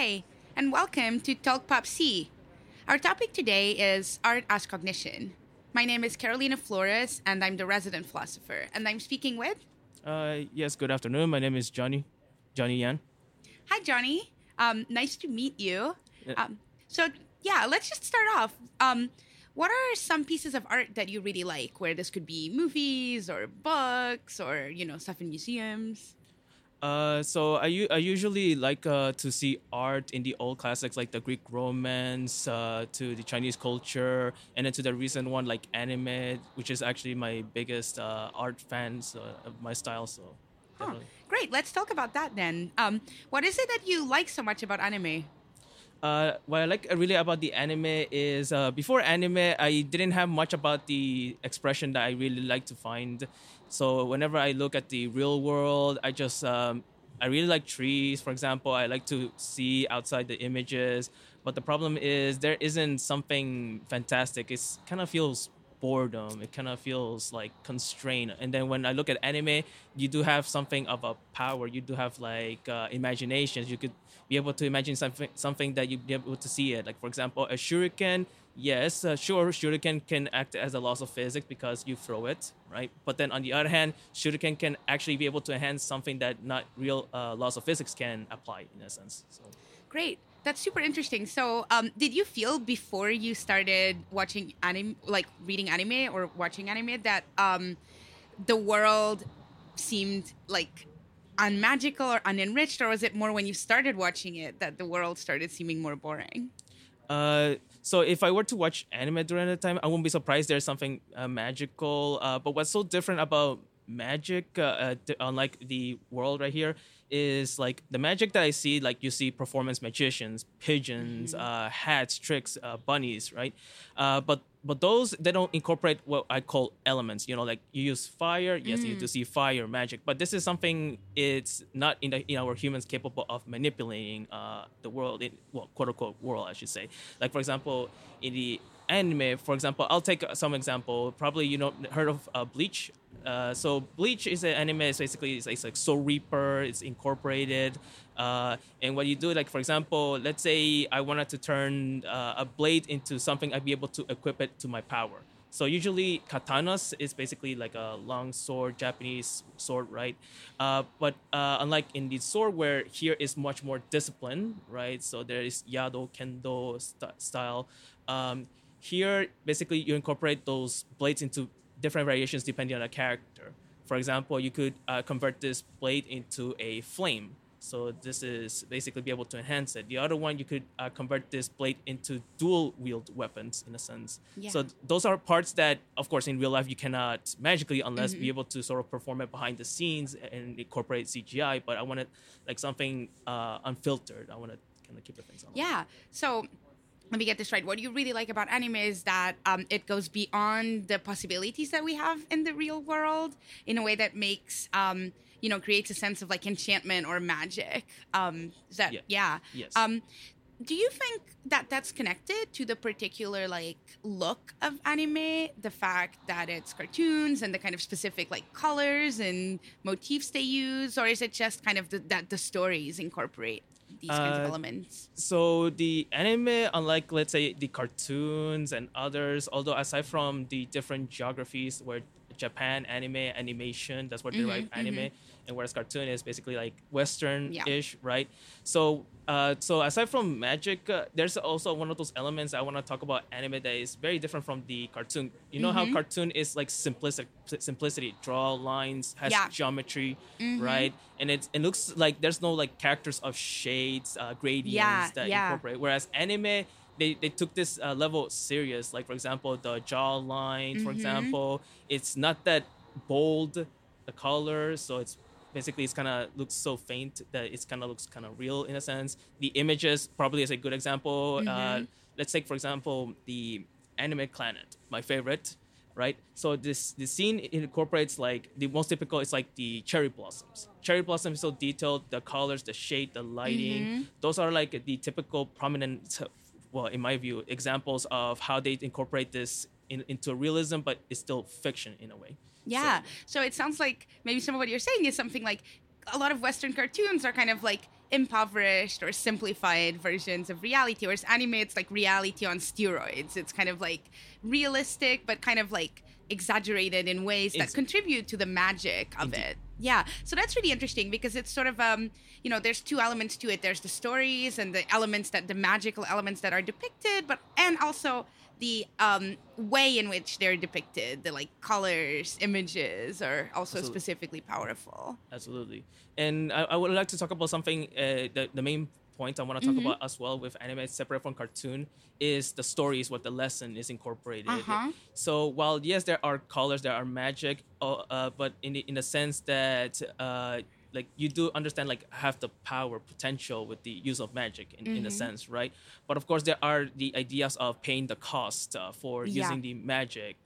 Hi, and welcome to Talk Pop C. Our topic today is art as cognition. My name is Carolina Flores, and I'm the resident philosopher. And I'm speaking with. Uh, yes, good afternoon. My name is Johny, Johny Yan. Hi, Johny. Um, nice to meet you. Um, so, yeah, let's just start off. Um, what are some pieces of art that you really like? Where this could be movies or books or you know stuff in museums. Uh, so I, I usually like uh, to see art in the old classics like the Greek Romance, uh, to the Chinese culture, and then to the recent one like anime, which is actually my biggest uh, art fans uh, of my style. So Huh. Great. Let's talk about that then. Um, what is it that you like so much about anime? Uh, what I like really about the anime is uh, before anime, I didn't have much about the expression that I really like to find. So whenever I look at the real world, I just um, I really like trees. For example, I like to see outside the images. But the problem is there isn't something fantastic. It kind of feels boredom. It kind of feels like constrained. And then when I look at anime, you do have something of a power. You do have like uh, imaginations. You could be able to imagine something something that you'd be able to see it. Like for example, a shuriken. Yes, uh, sure, shuriken can act as a loss of physics because you throw it, right? But then on the other hand, shuriken can actually be able to enhance something that not real uh, laws of physics can apply in a sense. So. Great. That's super interesting. So, um, did you feel before you started watching anime, like reading anime or watching anime, that um, the world seemed like unmagical or unenriched, or was it more when you started watching it that the world started seeming more boring? Uh, so if I were to watch anime during that time, I wouldn't be surprised there's something uh, magical. Uh, but what's so different about magic, uh, uh, unlike the world right here, is like the magic that I see. Like you see performance magicians, pigeons, uh, hats, tricks, uh, bunnies, right? Uh, but but those they don't incorporate what I call elements. You know, like you use fire. Yes, you do see fire magic, but this is something it's not in the in our humans capable of manipulating uh, the world. In, well, quote unquote world, I should say. Like for example, in the anime, for example, I'll take some example. Probably you know heard of uh, Bleach. Uh, so Bleach is an anime. It's basically it's, it's like Soul Reaper. It's incorporated, uh, and what you do, like for example, let's say I wanted to turn uh, a blade into something, I'd be able to equip it to my power. So usually katanas is basically like a long sword, Japanese sword, right? Uh, but uh, unlike in the sword, where here is much more discipline, right? So there is iaido kendo st- style. Um, here, basically, you incorporate those blades into different variations depending on the character. For example, you could uh, convert this blade into a flame. So this is basically be able to enhance it. The other one, you could uh, convert this blade into dual wield weapons in a sense. Yeah. So those are parts that, of course, in real life you cannot magically unless be able to sort of perform it behind the scenes and incorporate CGI. But I wanted like something uh, unfiltered. I want to kind of keep the things on. Yeah. So let me get this right. What you really like about anime is that um, it goes beyond the possibilities that we have in the real world in a way that makes, um, you know, creates a sense of like enchantment or magic. Um, is that, Yeah. yeah. Yes. Um, do you think that that's connected to the particular like look of anime the fact that it's cartoons and the kind of specific like colors and motifs they use or is it just kind of the, that the stories incorporate these kinds of Uh, elements. so the anime unlike let's say the cartoons and others although aside from the different geographies where japan anime animation that's what they write anime. And whereas cartoon is basically like western-ish right? So uh, so aside from magic uh, there's also one of those elements i want to talk about anime that is very different from the cartoon. You know how cartoon is like simplistic simplicity draw lines has Yeah. geometry right? And it's, it looks like there's no like characters of shades uh, gradients Yeah, that yeah. incorporate whereas anime they, they took this uh, level serious. Like for example the jawline for example it's not that bold the color so it's basically it's kind of looks so faint that it's kind of looks kind of real in a sense. The images probably is a good example. Uh, let's take for example the anime planet my favorite right? So this the scene it incorporates like the most typical is like the cherry blossoms. Cherry blossoms is so detailed the colors the shade the lighting. Those are like the typical prominent well in my view examples of how they incorporate this in, into realism but it's still fiction in a way Yeah. So it sounds like maybe some of what you're saying is something like a lot of Western cartoons are kind of like impoverished or simplified versions of reality. Whereas anime, it's like reality on steroids. It's kind of like realistic, but kind of like exaggerated in ways that It's- contribute to the magic of Indeed. it. Yeah. So that's really interesting because it's sort of um, you know, there's two elements to it. There's the stories and the elements that the magical elements that are depicted, but and also the um way in which they're depicted, the like colors, images are also Absolutely. specifically powerful. Absolutely. And I, I would like to talk about something. Uh, the, the main point I want to talk Mm-hmm. about as well with anime, separate from cartoon, is the stories, what the lesson is incorporated. Uh-huh. So while yes, there are colors, there are magic, uh, uh, but in the, in the sense that uh, like you do understand like have the power potential with the use of magic in, Mm-hmm. in a sense, right? But of course, there are the ideas of paying the cost uh, for Yeah. using the magic.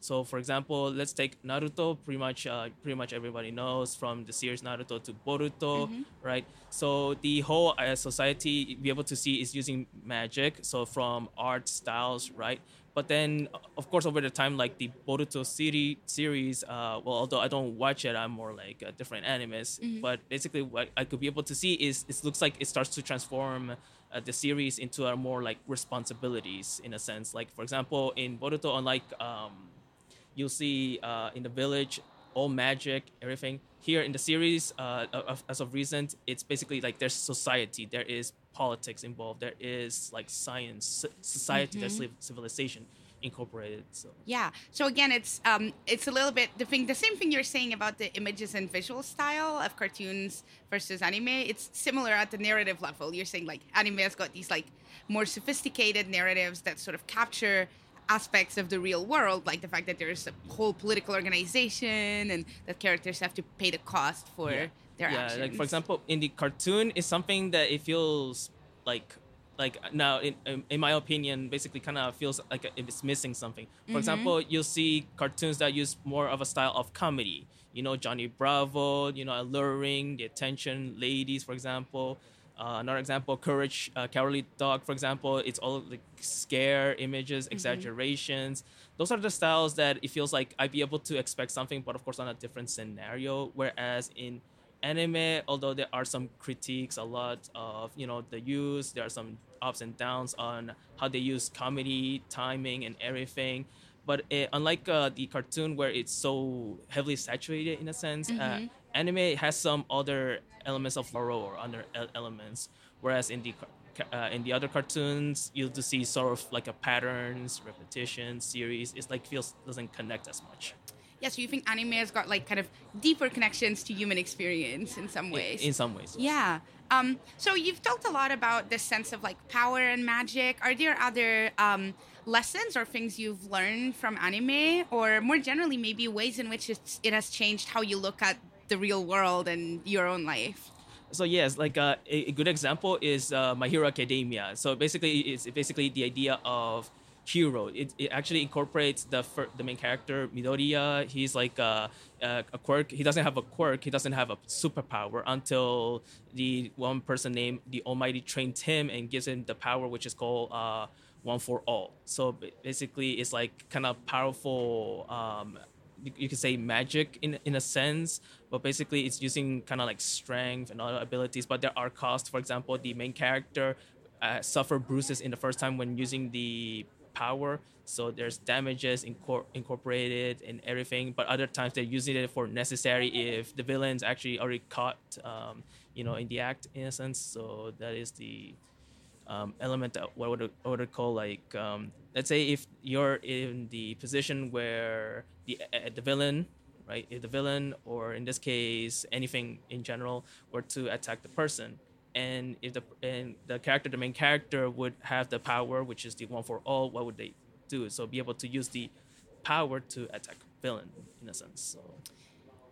So, for example, let's take Naruto. Pretty much, uh, pretty much everybody knows from the series Naruto to Boruto, Mm-hmm. right? So the whole uh, society be able to see is using magic. So from art styles, right? But then, of course, over the time, like the Boruto series, series, uh, well, although I don't watch it, I'm more like uh, different animes. But basically, what I could be able to see is it looks like it starts to transform uh, the series into a more like responsibilities in a sense. Like for example, in Boruto, unlike um, you'll see uh, in the village all magic everything here in the series uh, of, as of recent it's basically like there's society there is politics involved there is like science society there's civilization incorporated so Yeah. So again, it's um, it's a little bit the thing. The same thing you're saying about the images and visual style of cartoons versus anime. It's similar at the narrative level. You're saying like anime has got these like more sophisticated narratives that sort of capture aspects of the real world, like the fact that there's a whole political organization and that characters have to pay the cost for yeah, their yeah actions. like for example in the cartoon is something that it feels like like now in, in, in my opinion basically kind of feels like it's missing something. For mm-hmm. example you'll see cartoons that use more of a style of comedy. You know johnny bravo you know alluring the attention ladies for example uh, another example courage uh, cowardly dog for example it's all like scare images exaggerations. Those are the styles that it feels like i'd be able to expect something but of course on a different scenario. Whereas in anime although there are some critiques a lot of you know the use there are some ups and downs on how they use comedy timing and everything. But uh unlike uh, the cartoon where it's so heavily saturated in a sense uh, anime has some other elements of horror or other elements whereas in the uh, in the other cartoons you'll just see sort of like a patterns repetition series it's like feels doesn't connect as much yeah. So you think anime has got like kind of deeper connections to human experience in some ways? in some ways yes. Yeah. Um, so you've talked a lot about this sense of like power and magic. Are there other um, lessons or things you've learned from anime, or more generally, maybe ways in which it's, it has changed how you look at the real world and your own life? So yes, like uh, a, a good example is uh, My Hero Academia. So basically, it's basically the idea of hero. It, it actually incorporates the fir- the main character Midoriya. He's like uh, uh, a quirk. He doesn't have a quirk. He doesn't have a superpower until the one person named the All Might trains him and gives him the power, which is called uh, One for All. So basically, it's like kind of powerful. Um, you, you could say magic in in a sense, but basically it's using kind of like strength and other abilities. But there are costs. For example, the main character uh, suffer bruises in the first time when using the power. So there's damages incor- incorporated and everything. But other times they're using it for necessary if the villain's actually already caught, um, you know, in the act in a sense. So that is the um, element that what would I would call like um, let's say if you're in the position where the uh, the villain right if the villain or in this case anything in general were to attack the person and if the and the character the main character would have the power which is the one for all what would they do so be able to use the power to attack villain in a sense so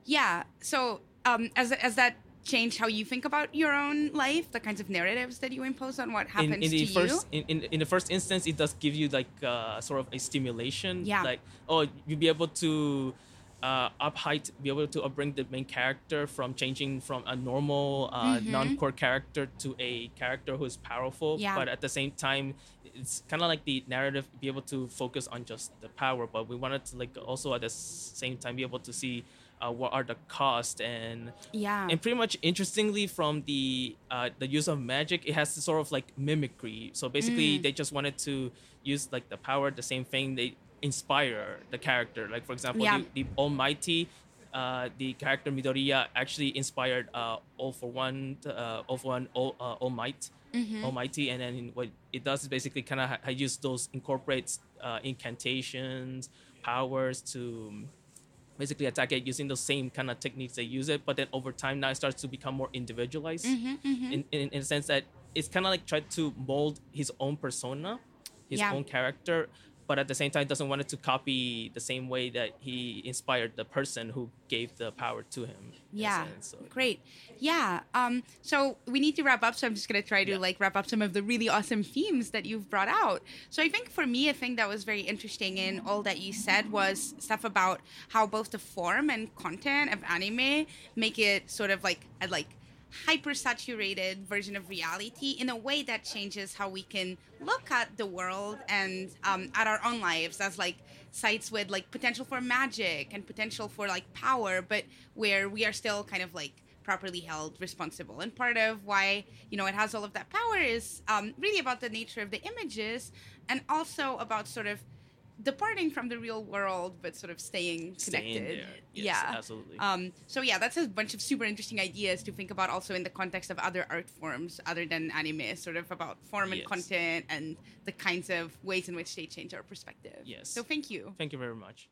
Yeah. So um, as as that changed how you think about your own life, the kinds of narratives that you impose on what in, happens in the to first you? in, in, in the first instance it does give you like uh, sort of a stimulation Yeah. like oh you'll be able to uh, up height, be able to bring the main character from changing from a normal uh, Mhm. non-core character to a character who is powerful, Yeah. but at the same time, it's kind of like the narrative be able to focus on just the power, but we wanted to like also at the same time be able to see uh, what are the cost and Yeah. and pretty much interestingly from the uh, the use of magic it has sort of like mimicry so basically Mm. they just wanted to use like the power the same thing they inspire the character like for example Yeah. the, the All Might uh, the character midoriya actually inspired uh, all for one uh, all for one all, uh, all might Mhm. All Might and then what it does is basically kind of ha- use those incorporates uh, incantations powers to basically attack it using those same kind of techniques they use it but then over time now it starts to become more individualized Mhm, mhm. in, in, in a sense that it's kind of like tried to mold his own persona his Yeah. own character but at the same time doesn't want it to copy the same way that he inspired the person who gave the power to him Yeah. So, Great. Yeah. Um, so we need to wrap up. So I'm just gonna try to Yeah. like wrap up some of the really awesome themes that you've brought out. So I think for me, a thing that was very interesting in all that you said was stuff about how both the form and content of anime make it sort of like like hyper saturated version of reality in a way that changes how we can look at the world and um, at our own lives as like sites with like potential for magic and potential for like power but where we are still kind of like properly held responsible. And part of why you know it has all of that power is um, really about the nature of the images and also about sort of departing from the real world but sort of staying connected Staying. Yes, yeah absolutely. um, so yeah, that's a bunch of super interesting ideas to think about also in the context of other art forms other than anime, sort of about form and Yes. content and the kinds of ways in which they change our perspective. Yes. So thank you. Thank you very much.